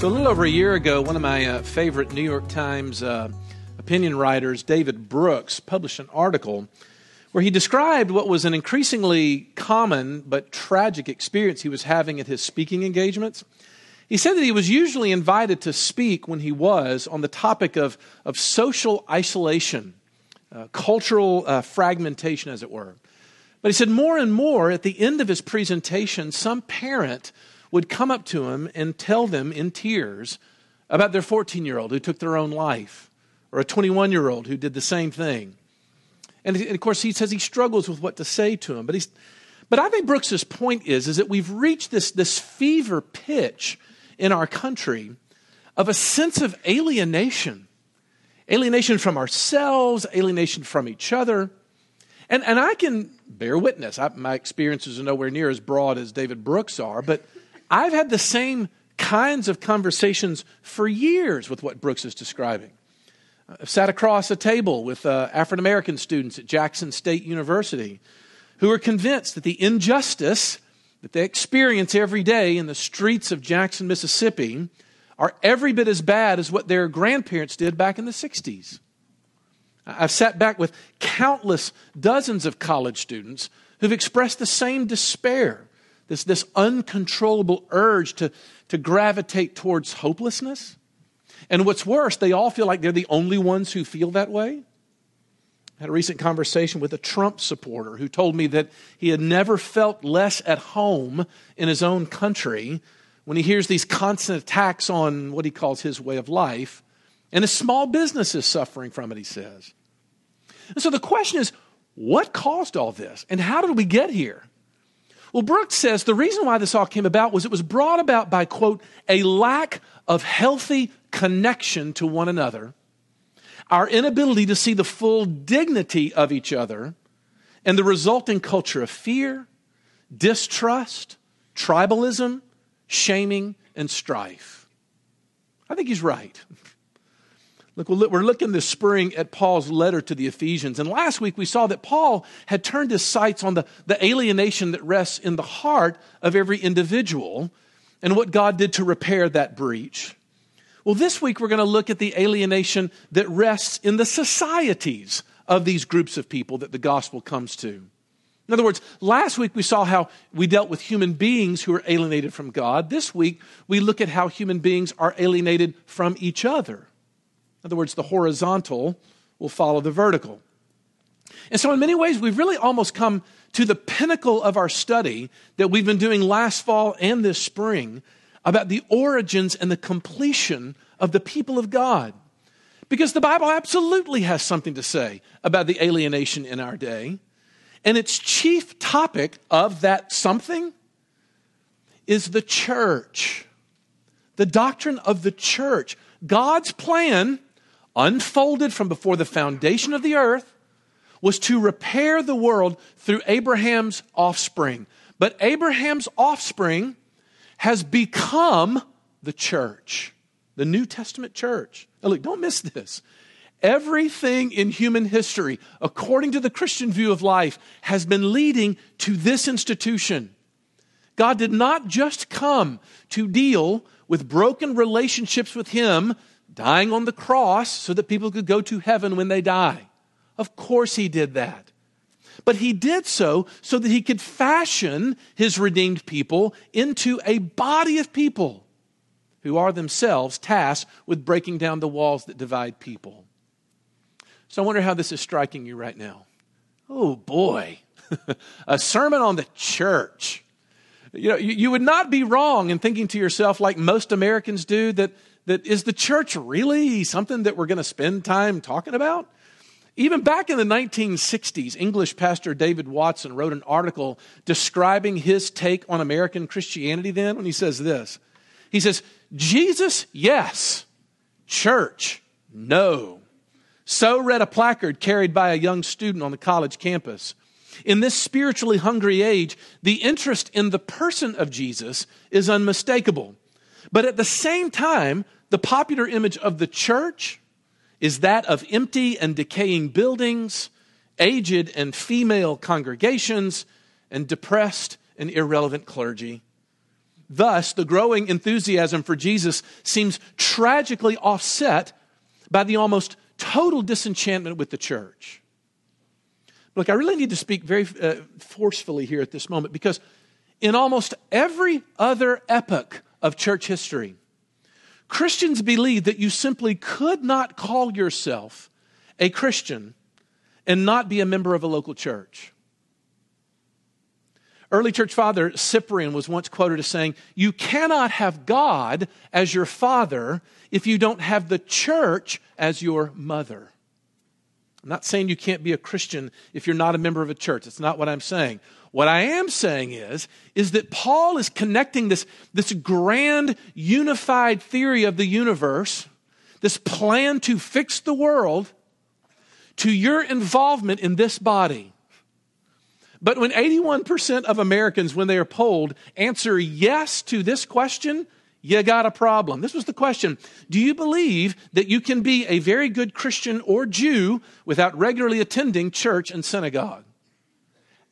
So, a little over a year ago, one of my uh, favorite New York Times uh, opinion writers, David Brooks, published an article where he described what was an increasingly common but tragic experience he was having at his speaking engagements. He said that he was usually invited to speak when he was on the topic of, of social isolation, uh, cultural uh, fragmentation, as it were. But he said more and more at the end of his presentation, some parent would come up to him and tell them in tears about their 14 year old who took their own life, or a 21 year old who did the same thing. And, of course, he says he struggles with what to say to him. But, he's, but I think Brooks's point is, is that we've reached this, this fever pitch in our country of a sense of alienation alienation from ourselves, alienation from each other. And, and I can bear witness. I, my experiences are nowhere near as broad as David Brooks are, but I've had the same kinds of conversations for years with what Brooks is describing. I've sat across a table with uh, African American students at Jackson State University who are convinced that the injustice that they experience every day in the streets of Jackson, Mississippi, are every bit as bad as what their grandparents did back in the 60s. I've sat back with countless dozens of college students who've expressed the same despair this, this uncontrollable urge to, to gravitate towards hopelessness. And what's worse, they all feel like they're the only ones who feel that way. I had a recent conversation with a Trump supporter who told me that he had never felt less at home in his own country when he hears these constant attacks on what he calls his way of life. And his small business is suffering from it, he says. And so the question is what caused all this? And how did we get here? Well, Brooks says the reason why this all came about was it was brought about by, quote, a lack of healthy connection to one another, our inability to see the full dignity of each other, and the resulting culture of fear, distrust, tribalism, shaming, and strife. I think he's right. Look, we're looking this spring at Paul's letter to the Ephesians. And last week we saw that Paul had turned his sights on the, the alienation that rests in the heart of every individual and what God did to repair that breach. Well, this week we're going to look at the alienation that rests in the societies of these groups of people that the gospel comes to. In other words, last week we saw how we dealt with human beings who are alienated from God. This week we look at how human beings are alienated from each other. In other words, the horizontal will follow the vertical. And so, in many ways, we've really almost come to the pinnacle of our study that we've been doing last fall and this spring about the origins and the completion of the people of God. Because the Bible absolutely has something to say about the alienation in our day. And its chief topic of that something is the church, the doctrine of the church. God's plan unfolded from before the foundation of the earth, was to repair the world through Abraham's offspring. But Abraham's offspring has become the church, the New Testament church. Now, look, don't miss this. Everything in human history, according to the Christian view of life, has been leading to this institution. God did not just come to deal with broken relationships with Him dying on the cross so that people could go to heaven when they die. Of course, he did that. But he did so so that he could fashion his redeemed people into a body of people who are themselves tasked with breaking down the walls that divide people. So I wonder how this is striking you right now. Oh boy, a sermon on the church. You know, you, would not be wrong in thinking to yourself, like most Americans do, that that is the church really something that we're going to spend time talking about? Even back in the 1960s, English pastor David Watson wrote an article describing his take on American Christianity then when he says this. He says, Jesus, yes. Church, no. So read a placard carried by a young student on the college campus. In this spiritually hungry age, the interest in the person of Jesus is unmistakable. But at the same time, the popular image of the church is that of empty and decaying buildings, aged and female congregations, and depressed and irrelevant clergy. Thus, the growing enthusiasm for Jesus seems tragically offset by the almost total disenchantment with the church. Look, I really need to speak very uh, forcefully here at this moment because in almost every other epoch of church history, Christians believed that you simply could not call yourself a Christian and not be a member of a local church. Early church father Cyprian was once quoted as saying, You cannot have God as your father if you don't have the church as your mother. I'm not saying you can't be a Christian if you're not a member of a church. That's not what I'm saying. What I am saying is, is that Paul is connecting this, this grand unified theory of the universe, this plan to fix the world, to your involvement in this body. But when 81% of Americans, when they are polled, answer yes to this question, you got a problem. This was the question. Do you believe that you can be a very good Christian or Jew without regularly attending church and synagogue?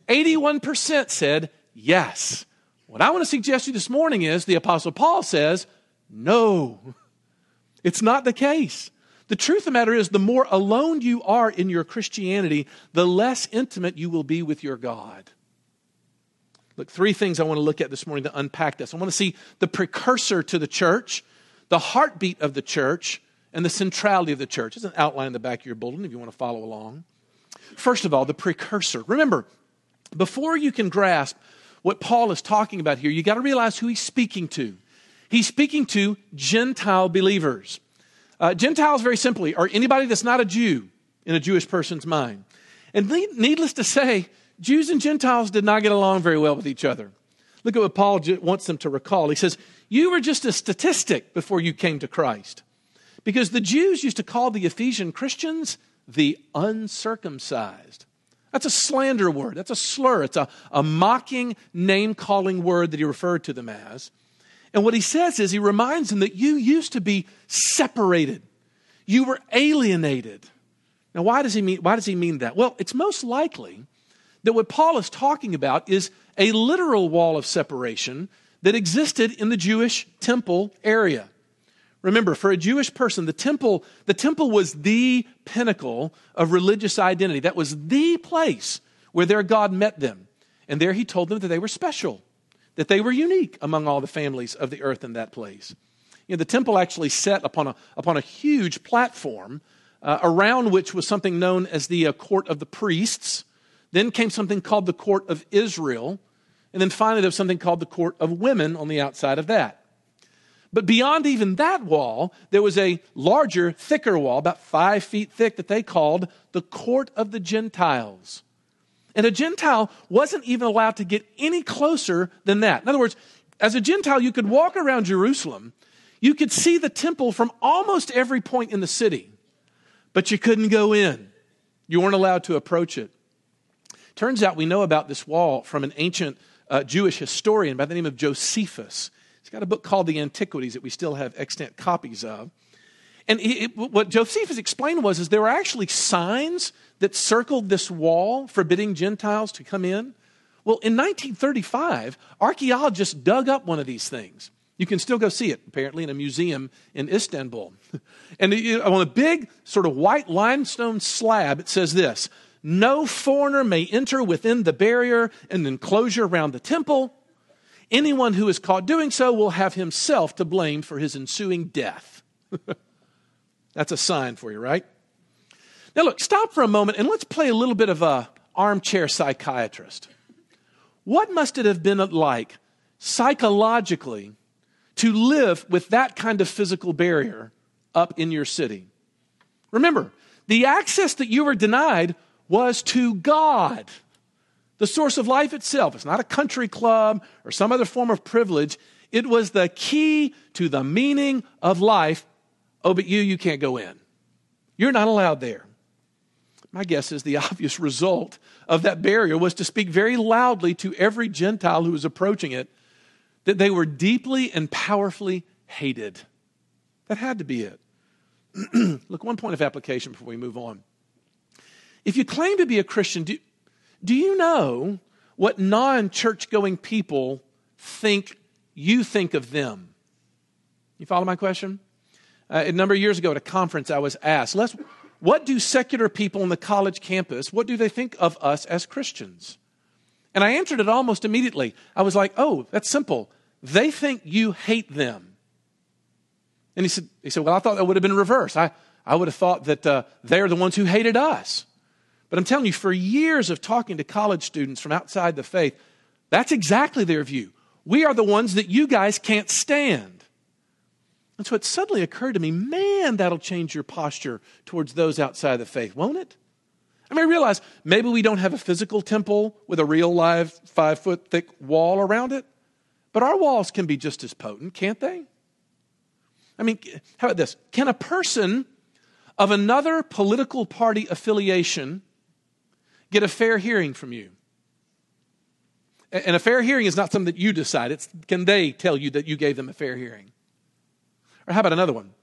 81% said yes. What I want to suggest to you this morning is the Apostle Paul says, no, it's not the case. The truth of the matter is, the more alone you are in your Christianity, the less intimate you will be with your God. Look, three things I want to look at this morning to unpack this. I want to see the precursor to the church, the heartbeat of the church, and the centrality of the church. There's an outline in the back of your bulletin if you want to follow along. First of all, the precursor. Remember, before you can grasp what Paul is talking about here, you got to realize who he's speaking to. He's speaking to Gentile believers. Uh, Gentiles, very simply, are anybody that's not a Jew in a Jewish person's mind. And needless to say, Jews and Gentiles did not get along very well with each other. Look at what Paul wants them to recall. He says, You were just a statistic before you came to Christ. Because the Jews used to call the Ephesian Christians the uncircumcised. That's a slander word. That's a slur. It's a, a mocking, name calling word that he referred to them as. And what he says is he reminds them that you used to be separated, you were alienated. Now, why does he mean, why does he mean that? Well, it's most likely that what Paul is talking about is a literal wall of separation that existed in the Jewish temple area. Remember, for a Jewish person, the temple, the temple was the pinnacle of religious identity. That was the place where their God met them. And there he told them that they were special that they were unique among all the families of the earth in that place. You know, the temple actually set upon a, upon a huge platform uh, around which was something known as the uh, court of the priests. Then came something called the court of Israel. And then finally, there was something called the court of women on the outside of that. But beyond even that wall, there was a larger, thicker wall, about five feet thick, that they called the court of the Gentiles. And a Gentile wasn't even allowed to get any closer than that. In other words, as a Gentile, you could walk around Jerusalem, you could see the temple from almost every point in the city, but you couldn't go in. You weren't allowed to approach it. Turns out we know about this wall from an ancient uh, Jewish historian by the name of Josephus. He's got a book called The Antiquities that we still have extant copies of. And it, what Josephus explained was is there were actually signs that circled this wall forbidding Gentiles to come in. Well, in 1935, archaeologists dug up one of these things. You can still go see it, apparently, in a museum in Istanbul. and on a big, sort of white limestone slab, it says this No foreigner may enter within the barrier and enclosure around the temple. Anyone who is caught doing so will have himself to blame for his ensuing death. That's a sign for you, right? Now, look, stop for a moment and let's play a little bit of a armchair psychiatrist. What must it have been like psychologically to live with that kind of physical barrier up in your city? Remember, the access that you were denied was to God, the source of life itself. It's not a country club or some other form of privilege. It was the key to the meaning of life Oh, but you, you can't go in. You're not allowed there. My guess is the obvious result of that barrier was to speak very loudly to every Gentile who was approaching it that they were deeply and powerfully hated. That had to be it. Look, one point of application before we move on. If you claim to be a Christian, do, do you know what non church going people think you think of them? You follow my question? Uh, a number of years ago at a conference, I was asked, what do secular people on the college campus, what do they think of us as Christians? And I answered it almost immediately. I was like, oh, that's simple. They think you hate them. And he said, he said well, I thought that would have been reversed. I, I would have thought that uh, they're the ones who hated us. But I'm telling you, for years of talking to college students from outside the faith, that's exactly their view. We are the ones that you guys can't stand. And so it suddenly occurred to me, man, that'll change your posture towards those outside the faith, won't it? I mean, I realize maybe we don't have a physical temple with a real live five foot thick wall around it, but our walls can be just as potent, can't they? I mean, how about this? Can a person of another political party affiliation get a fair hearing from you? And a fair hearing is not something that you decide. It's can they tell you that you gave them a fair hearing? Or how about another one?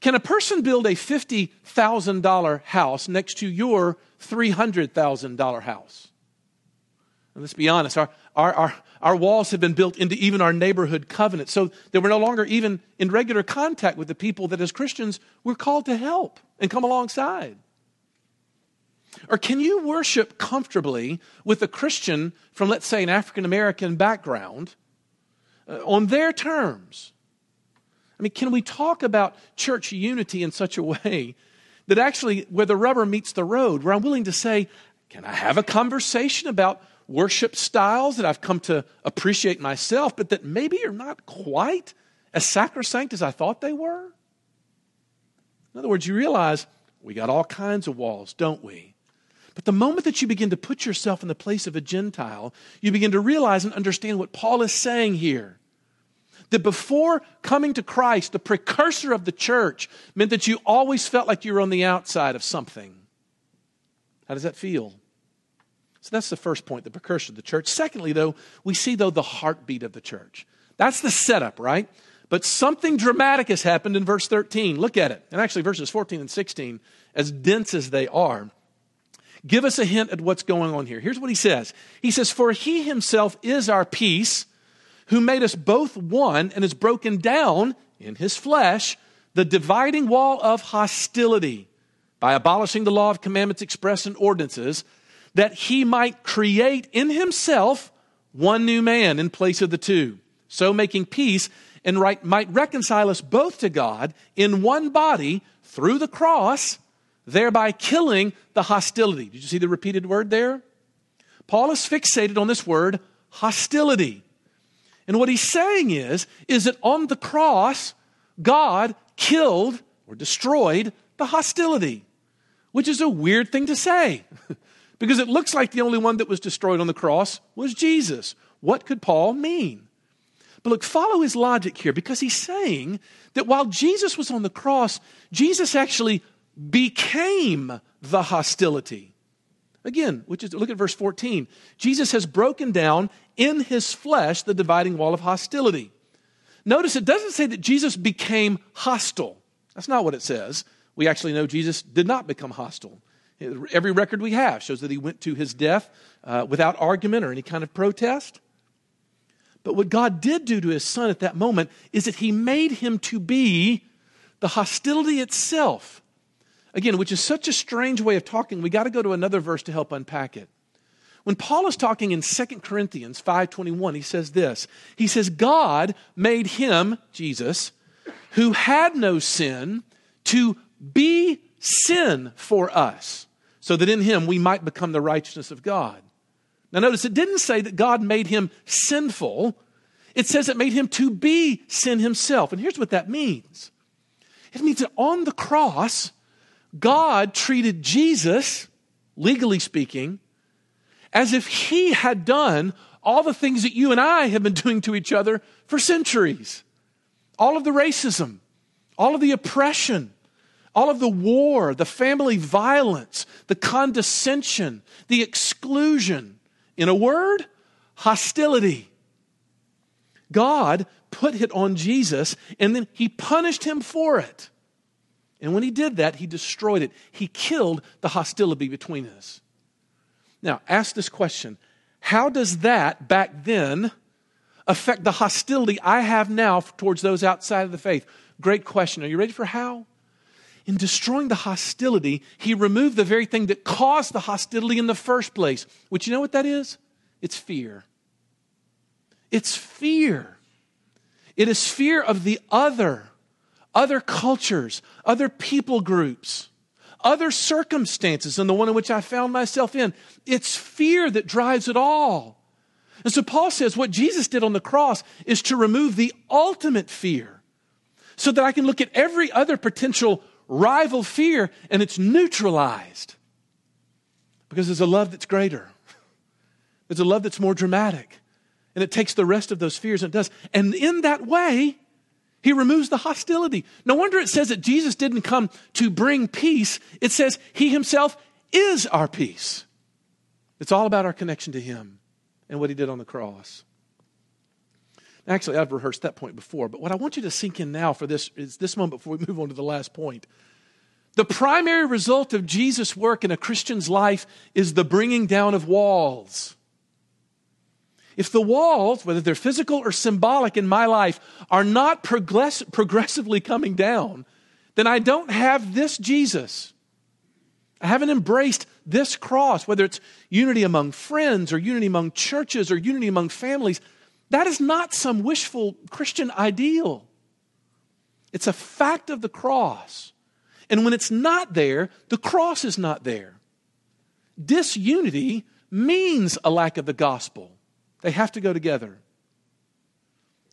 Can a person build a $50,000 house next to your $300,000 house? And let's be honest, our, our, our, our walls have been built into even our neighborhood covenant so that we're no longer even in regular contact with the people that as Christians we're called to help and come alongside. Or can you worship comfortably with a Christian from, let's say, an African American background uh, on their terms? I mean, can we talk about church unity in such a way that actually, where the rubber meets the road, where I'm willing to say, can I have a conversation about worship styles that I've come to appreciate myself, but that maybe are not quite as sacrosanct as I thought they were? In other words, you realize we got all kinds of walls, don't we? But the moment that you begin to put yourself in the place of a Gentile, you begin to realize and understand what Paul is saying here. That before coming to Christ, the precursor of the church meant that you always felt like you were on the outside of something. How does that feel? So that's the first point, the precursor of the church. Secondly, though, we see, though, the heartbeat of the church. That's the setup, right? But something dramatic has happened in verse 13. Look at it. And actually, verses 14 and 16, as dense as they are, give us a hint at what's going on here. Here's what he says He says, For he himself is our peace who made us both one and has broken down in his flesh the dividing wall of hostility by abolishing the law of commandments expressed in ordinances, that he might create in himself one new man in place of the two, so making peace and right, might reconcile us both to God in one body through the cross, thereby killing the hostility. Did you see the repeated word there? Paul is fixated on this word hostility. And what he's saying is, is that on the cross, God killed or destroyed the hostility, which is a weird thing to say because it looks like the only one that was destroyed on the cross was Jesus. What could Paul mean? But look, follow his logic here because he's saying that while Jesus was on the cross, Jesus actually became the hostility. Again, which is look at verse 14. Jesus has broken down in his flesh the dividing wall of hostility. Notice it doesn't say that Jesus became hostile. That's not what it says. We actually know Jesus did not become hostile. Every record we have shows that he went to his death uh, without argument or any kind of protest. But what God did do to his son at that moment is that he made him to be the hostility itself. Again, which is such a strange way of talking, we got to go to another verse to help unpack it. When Paul is talking in 2 Corinthians 5:21, he says this. He says God made him, Jesus, who had no sin, to be sin for us, so that in him we might become the righteousness of God. Now notice it didn't say that God made him sinful. It says it made him to be sin himself. And here's what that means. It means that on the cross, God treated Jesus, legally speaking, as if he had done all the things that you and I have been doing to each other for centuries. All of the racism, all of the oppression, all of the war, the family violence, the condescension, the exclusion. In a word, hostility. God put it on Jesus and then he punished him for it. And when he did that, he destroyed it. He killed the hostility between us. Now, ask this question How does that back then affect the hostility I have now towards those outside of the faith? Great question. Are you ready for how? In destroying the hostility, he removed the very thing that caused the hostility in the first place. Which you know what that is? It's fear. It's fear. It is fear of the other, other cultures, other people groups, other circumstances than the one in which I found myself in. It's fear that drives it all. And so Paul says what Jesus did on the cross is to remove the ultimate fear so that I can look at every other potential rival fear and it's neutralized. Because there's a love that's greater, there's a love that's more dramatic, and it takes the rest of those fears and it does. And in that way, he removes the hostility. No wonder it says that Jesus didn't come to bring peace. It says he himself is our peace. It's all about our connection to him and what he did on the cross. Actually, I've rehearsed that point before, but what I want you to sink in now for this is this moment before we move on to the last point. The primary result of Jesus' work in a Christian's life is the bringing down of walls. If the walls, whether they're physical or symbolic in my life, are not progress- progressively coming down, then I don't have this Jesus. I haven't embraced this cross, whether it's unity among friends or unity among churches or unity among families. That is not some wishful Christian ideal. It's a fact of the cross. And when it's not there, the cross is not there. Disunity means a lack of the gospel. They have to go together.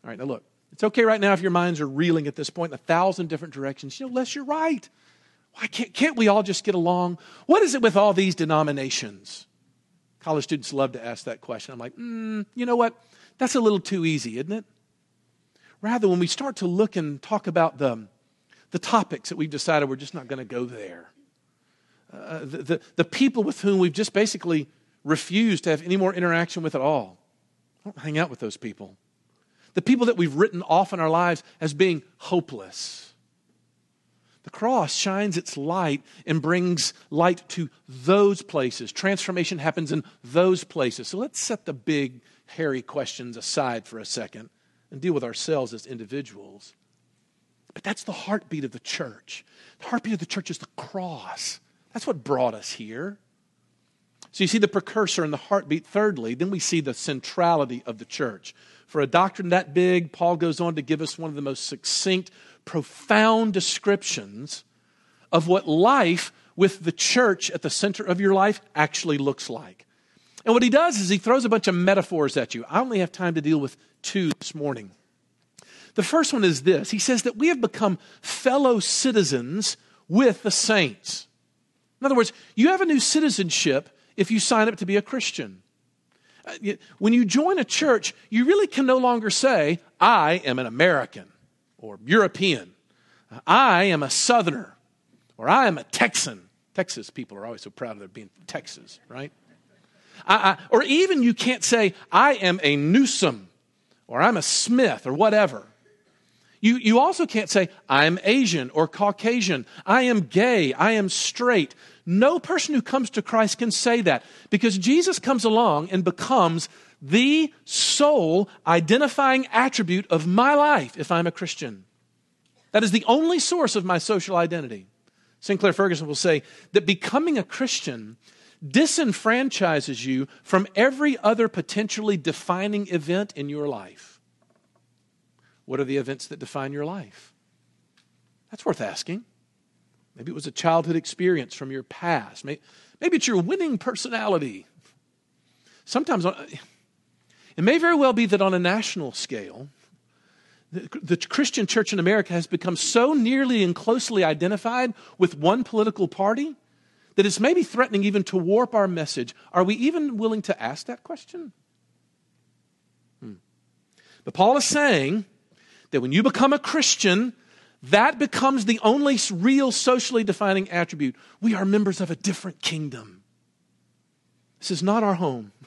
All right, now look, it's okay right now if your minds are reeling at this point in a thousand different directions. You know, Les, you're right. Why can't, can't we all just get along? What is it with all these denominations? College students love to ask that question. I'm like, mm, you know what? That's a little too easy, isn't it? Rather, when we start to look and talk about the, the topics that we've decided we're just not going to go there, uh, the, the, the people with whom we've just basically refused to have any more interaction with at all, don't hang out with those people. The people that we've written off in our lives as being hopeless. The cross shines its light and brings light to those places. Transformation happens in those places. So let's set the big, hairy questions aside for a second and deal with ourselves as individuals. But that's the heartbeat of the church. The heartbeat of the church is the cross. That's what brought us here. So you see the precursor and the heartbeat. Thirdly, then we see the centrality of the church. For a doctrine that big, Paul goes on to give us one of the most succinct profound descriptions of what life with the church at the center of your life actually looks like. And what he does is he throws a bunch of metaphors at you. I only have time to deal with two this morning. The first one is this He says that we have become fellow citizens with the saints. In other words, you have a new citizenship if you sign up to be a Christian. Uh, when you join a church, you really can no longer say, I am an American or European. I am a Southerner or I am a Texan. Texas people are always so proud of their being Texas, right? I, I, or even you can't say, I am a Newsom or I'm a Smith or whatever. You, you also can't say, I'm Asian or Caucasian. I am gay. I am straight. No person who comes to Christ can say that because Jesus comes along and becomes the sole identifying attribute of my life if I'm a Christian. That is the only source of my social identity. Sinclair Ferguson will say that becoming a Christian disenfranchises you from every other potentially defining event in your life. What are the events that define your life? That's worth asking. Maybe it was a childhood experience from your past. Maybe, it's your winning personality. Sometimes it may very well be that on a national scale, the, Christian church in America has become so nearly and closely identified with one political party that it's maybe threatening even to warp our message. Are we even willing to ask that question? Hmm. But Paul is saying that when you become a Christian, that becomes the only real socially defining attribute. We are members of a different kingdom. This is not our home.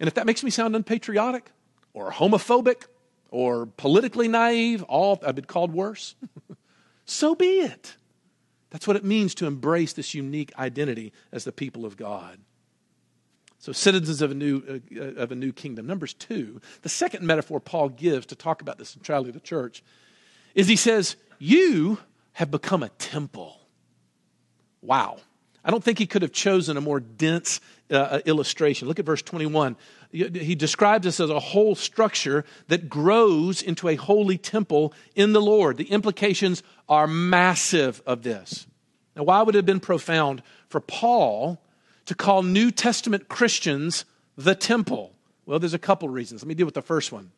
And if that makes me sound unpatriotic or homophobic or politically naive, all I've been called worse, so be it. That's what it means to embrace this unique identity as the people of God. So, citizens of a new, uh, of a new kingdom. Numbers two, the second metaphor Paul gives to talk about the centrality of the church is he says, You have become a temple. Wow. I don't think he could have chosen a more dense uh, uh illustration. Look at verse 21. He describes this as a whole structure that grows into a holy temple in the Lord. The implications are massive of this. Now, why would it have been profound for Paul to call New Testament Christians the temple? Well, there's a couple reasons. Let me deal with the first one.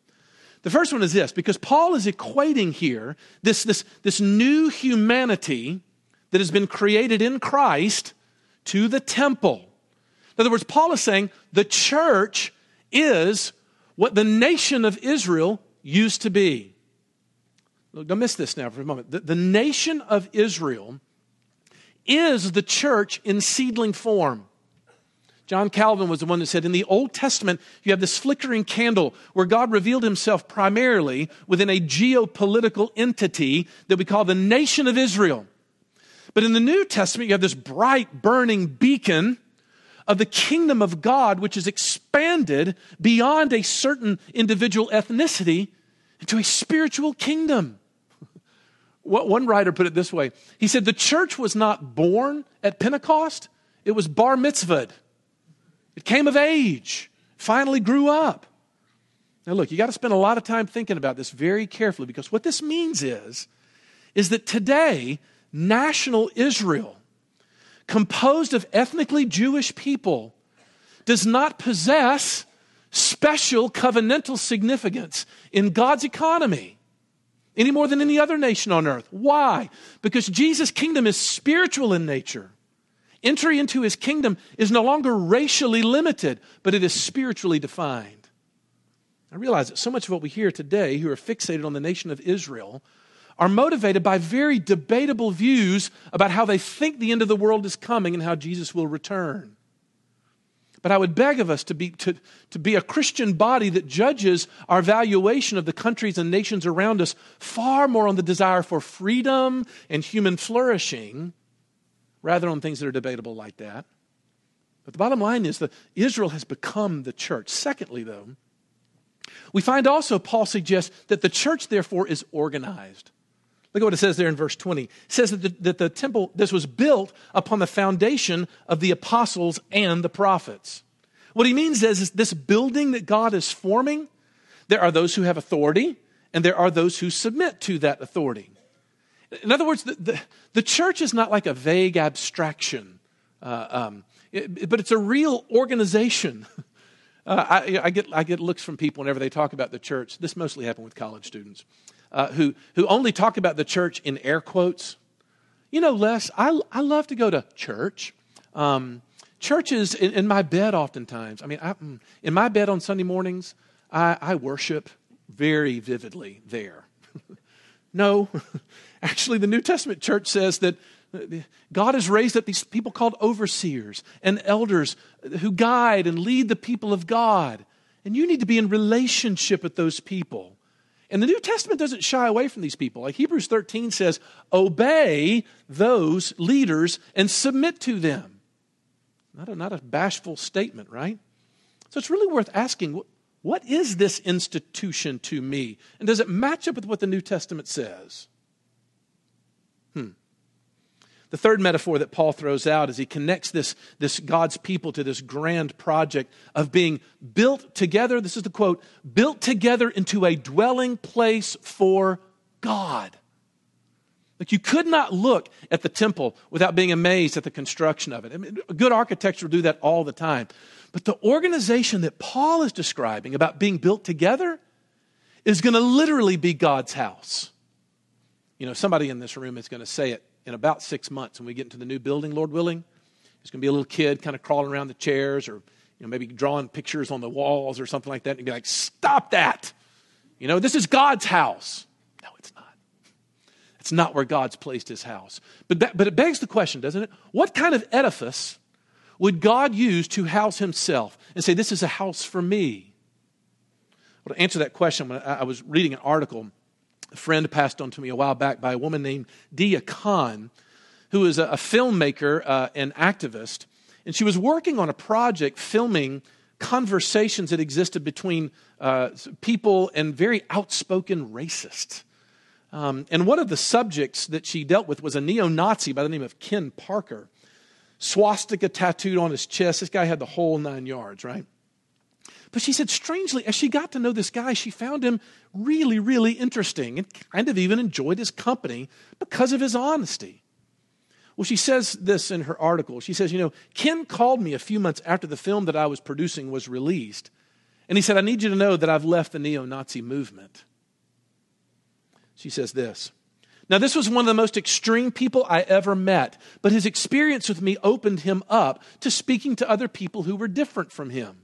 The first one is this because Paul is equating here this, this, this new humanity that has been created in Christ to the temple. In other words, Paul is saying the church is what the nation of Israel used to be. Look, don't miss this now for a moment. The, the nation of Israel is the church in seedling form. John Calvin was the one that said in the Old Testament, you have this flickering candle where God revealed himself primarily within a geopolitical entity that we call the nation of Israel. But in the New Testament, you have this bright, burning beacon of the kingdom of God, which is expanded beyond a certain individual ethnicity into a spiritual kingdom. One writer put it this way He said, The church was not born at Pentecost, it was bar mitzvahed. It came of age, finally grew up. Now, look, you got to spend a lot of time thinking about this very carefully because what this means is, is that today, national Israel, composed of ethnically Jewish people, does not possess special covenantal significance in God's economy any more than any other nation on earth. Why? Because Jesus' kingdom is spiritual in nature. Entry into his kingdom is no longer racially limited, but it is spiritually defined. I realize that so much of what we hear today, who are fixated on the nation of Israel, are motivated by very debatable views about how they think the end of the world is coming and how Jesus will return. But I would beg of us to be, to, to be a Christian body that judges our valuation of the countries and nations around us far more on the desire for freedom and human flourishing rather on things that are debatable like that. But the bottom line is that Israel has become the church. Secondly, though, we find also Paul suggests that the church, therefore, is organized. Look at what it says there in verse 20. It says that the, that the temple, this was built upon the foundation of the apostles and the prophets. What he means is, is this building that God is forming, there are those who have authority, and there are those who submit to that authority. In other words, the, the, the church is not like a vague abstraction, uh, um, it, but it's a real organization. Uh, I, I, get, I get looks from people whenever they talk about the church. This mostly happened with college students uh, who, who only talk about the church in air quotes. You know, Les, I, I love to go to church. Um, churches in, in, my bed, oftentimes. I mean, I, mm, in my bed on Sunday mornings, I, I worship very vividly there. no, Actually, the New Testament church says that God has raised up these people called overseers and elders who guide and lead the people of God. And you need to be in relationship with those people. And the New Testament doesn't shy away from these people. Like Hebrews 13 says, obey those leaders and submit to them. Not a, not a bashful statement, right? So it's really worth asking what is this institution to me? And does it match up with what the New Testament says? Hmm. The third metaphor that Paul throws out is he connects this, this God's people to this grand project of being built together. This is the quote built together into a dwelling place for God. Like you could not look at the temple without being amazed at the construction of it. I mean, good architecture will do that all the time. But the organization that Paul is describing about being built together is going to literally be God's house. You know, somebody in this room is going to say it in about six months when we get into the new building, Lord willing. There's going to be a little kid kind of crawling around the chairs or, you know, maybe drawing pictures on the walls or something like that. And be like, stop that. You know, this is God's house. No, it's not. It's not where God's placed his house. But, that, but it begs the question, doesn't it? What kind of edifice would God use to house himself and say, this is a house for me? Well, to answer that question, when I was reading an article a friend passed on to me a while back by a woman named Deeyah Khan, who is a, a filmmaker uh, and activist. And she was working on a project filming conversations that existed between uh, people and very outspoken racists. Um, and one of the subjects that she dealt with was a neo Nazi by the name of Ken Parker. Swastika tattooed on his chest. This guy had the whole nine yards, right? But she said, strangely, as she got to know this guy, she found him really, really interesting and kind of even enjoyed his company because of his honesty. Well, she says this in her article. She says, You know, Ken called me a few months after the film that I was producing was released, and he said, I need you to know that I've left the neo Nazi movement. She says this. Now, this was one of the most extreme people I ever met, but his experience with me opened him up to speaking to other people who were different from him.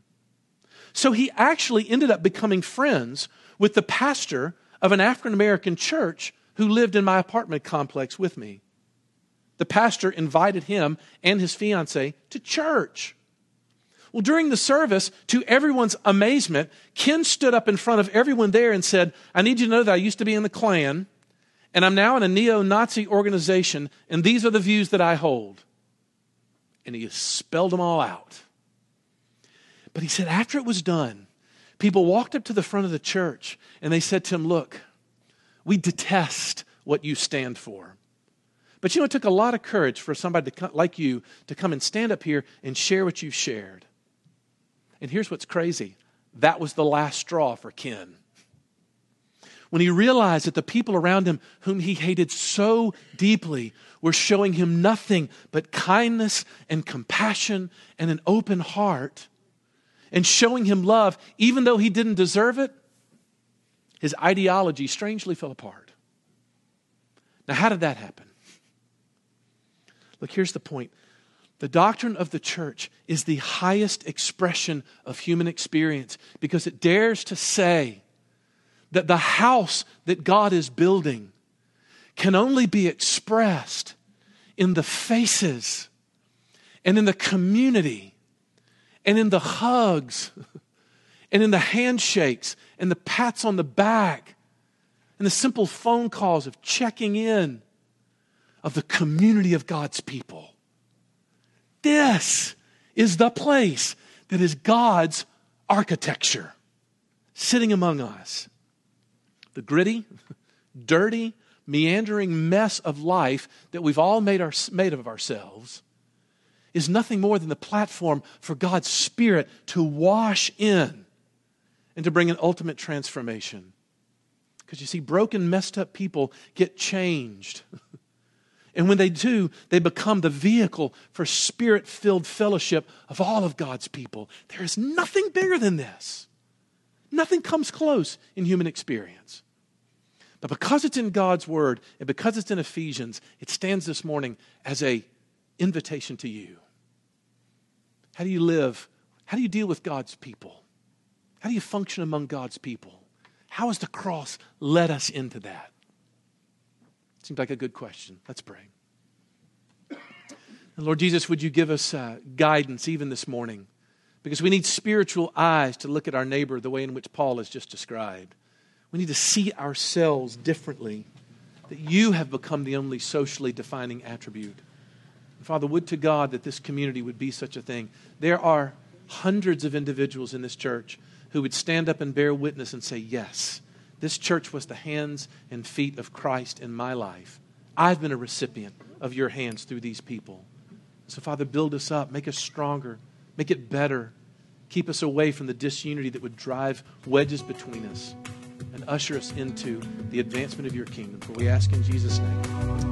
So he actually ended up becoming friends with the pastor of an African American church who lived in my apartment complex with me. The pastor invited him and his fiancee to church. Well, during the service, to everyone's amazement, Ken stood up in front of everyone there and said, I need you to know that I used to be in the Klan, and I'm now in a neo Nazi organization, and these are the views that I hold. And he spelled them all out. But he said, after it was done, people walked up to the front of the church and they said to him, Look, we detest what you stand for. But you know, it took a lot of courage for somebody come, like you to come and stand up here and share what you've shared. And here's what's crazy that was the last straw for Ken. When he realized that the people around him, whom he hated so deeply, were showing him nothing but kindness and compassion and an open heart, and showing him love, even though he didn't deserve it, his ideology strangely fell apart. Now, how did that happen? Look, here's the point. The doctrine of the church is the highest expression of human experience because it dares to say that the house that God is building can only be expressed in the faces and in the community and in the hugs and in the handshakes and the pats on the back and the simple phone calls of checking in of the community of God's people. This is the place that is God's architecture sitting among us. The gritty, dirty, meandering mess of life that we've all made, our, made of ourselves is nothing more than the platform for God's Spirit to wash in and to bring an ultimate transformation. Because you see, broken, messed up people get changed. and when they do, they become the vehicle for spirit filled fellowship of all of God's people. There is nothing bigger than this. Nothing comes close in human experience. But because it's in God's word and because it's in Ephesians, it stands this morning as a invitation to you. How do you live? How do you deal with God's people? How do you function among God's people? How has the cross led us into that? Seems like a good question. Let's pray. And Lord Jesus, would you give us uh, guidance even this morning? Because we need spiritual eyes to look at our neighbor the way in which Paul has just described. We need to see ourselves differently, that you have become the only socially defining attribute. Father, would to God that this community would be such a thing. There are hundreds of individuals in this church who would stand up and bear witness and say, Yes, this church was the hands and feet of Christ in my life. I've been a recipient of your hands through these people. So, Father, build us up, make us stronger, make it better. Keep us away from the disunity that would drive wedges between us and usher us into the advancement of your kingdom. For we ask in Jesus' name.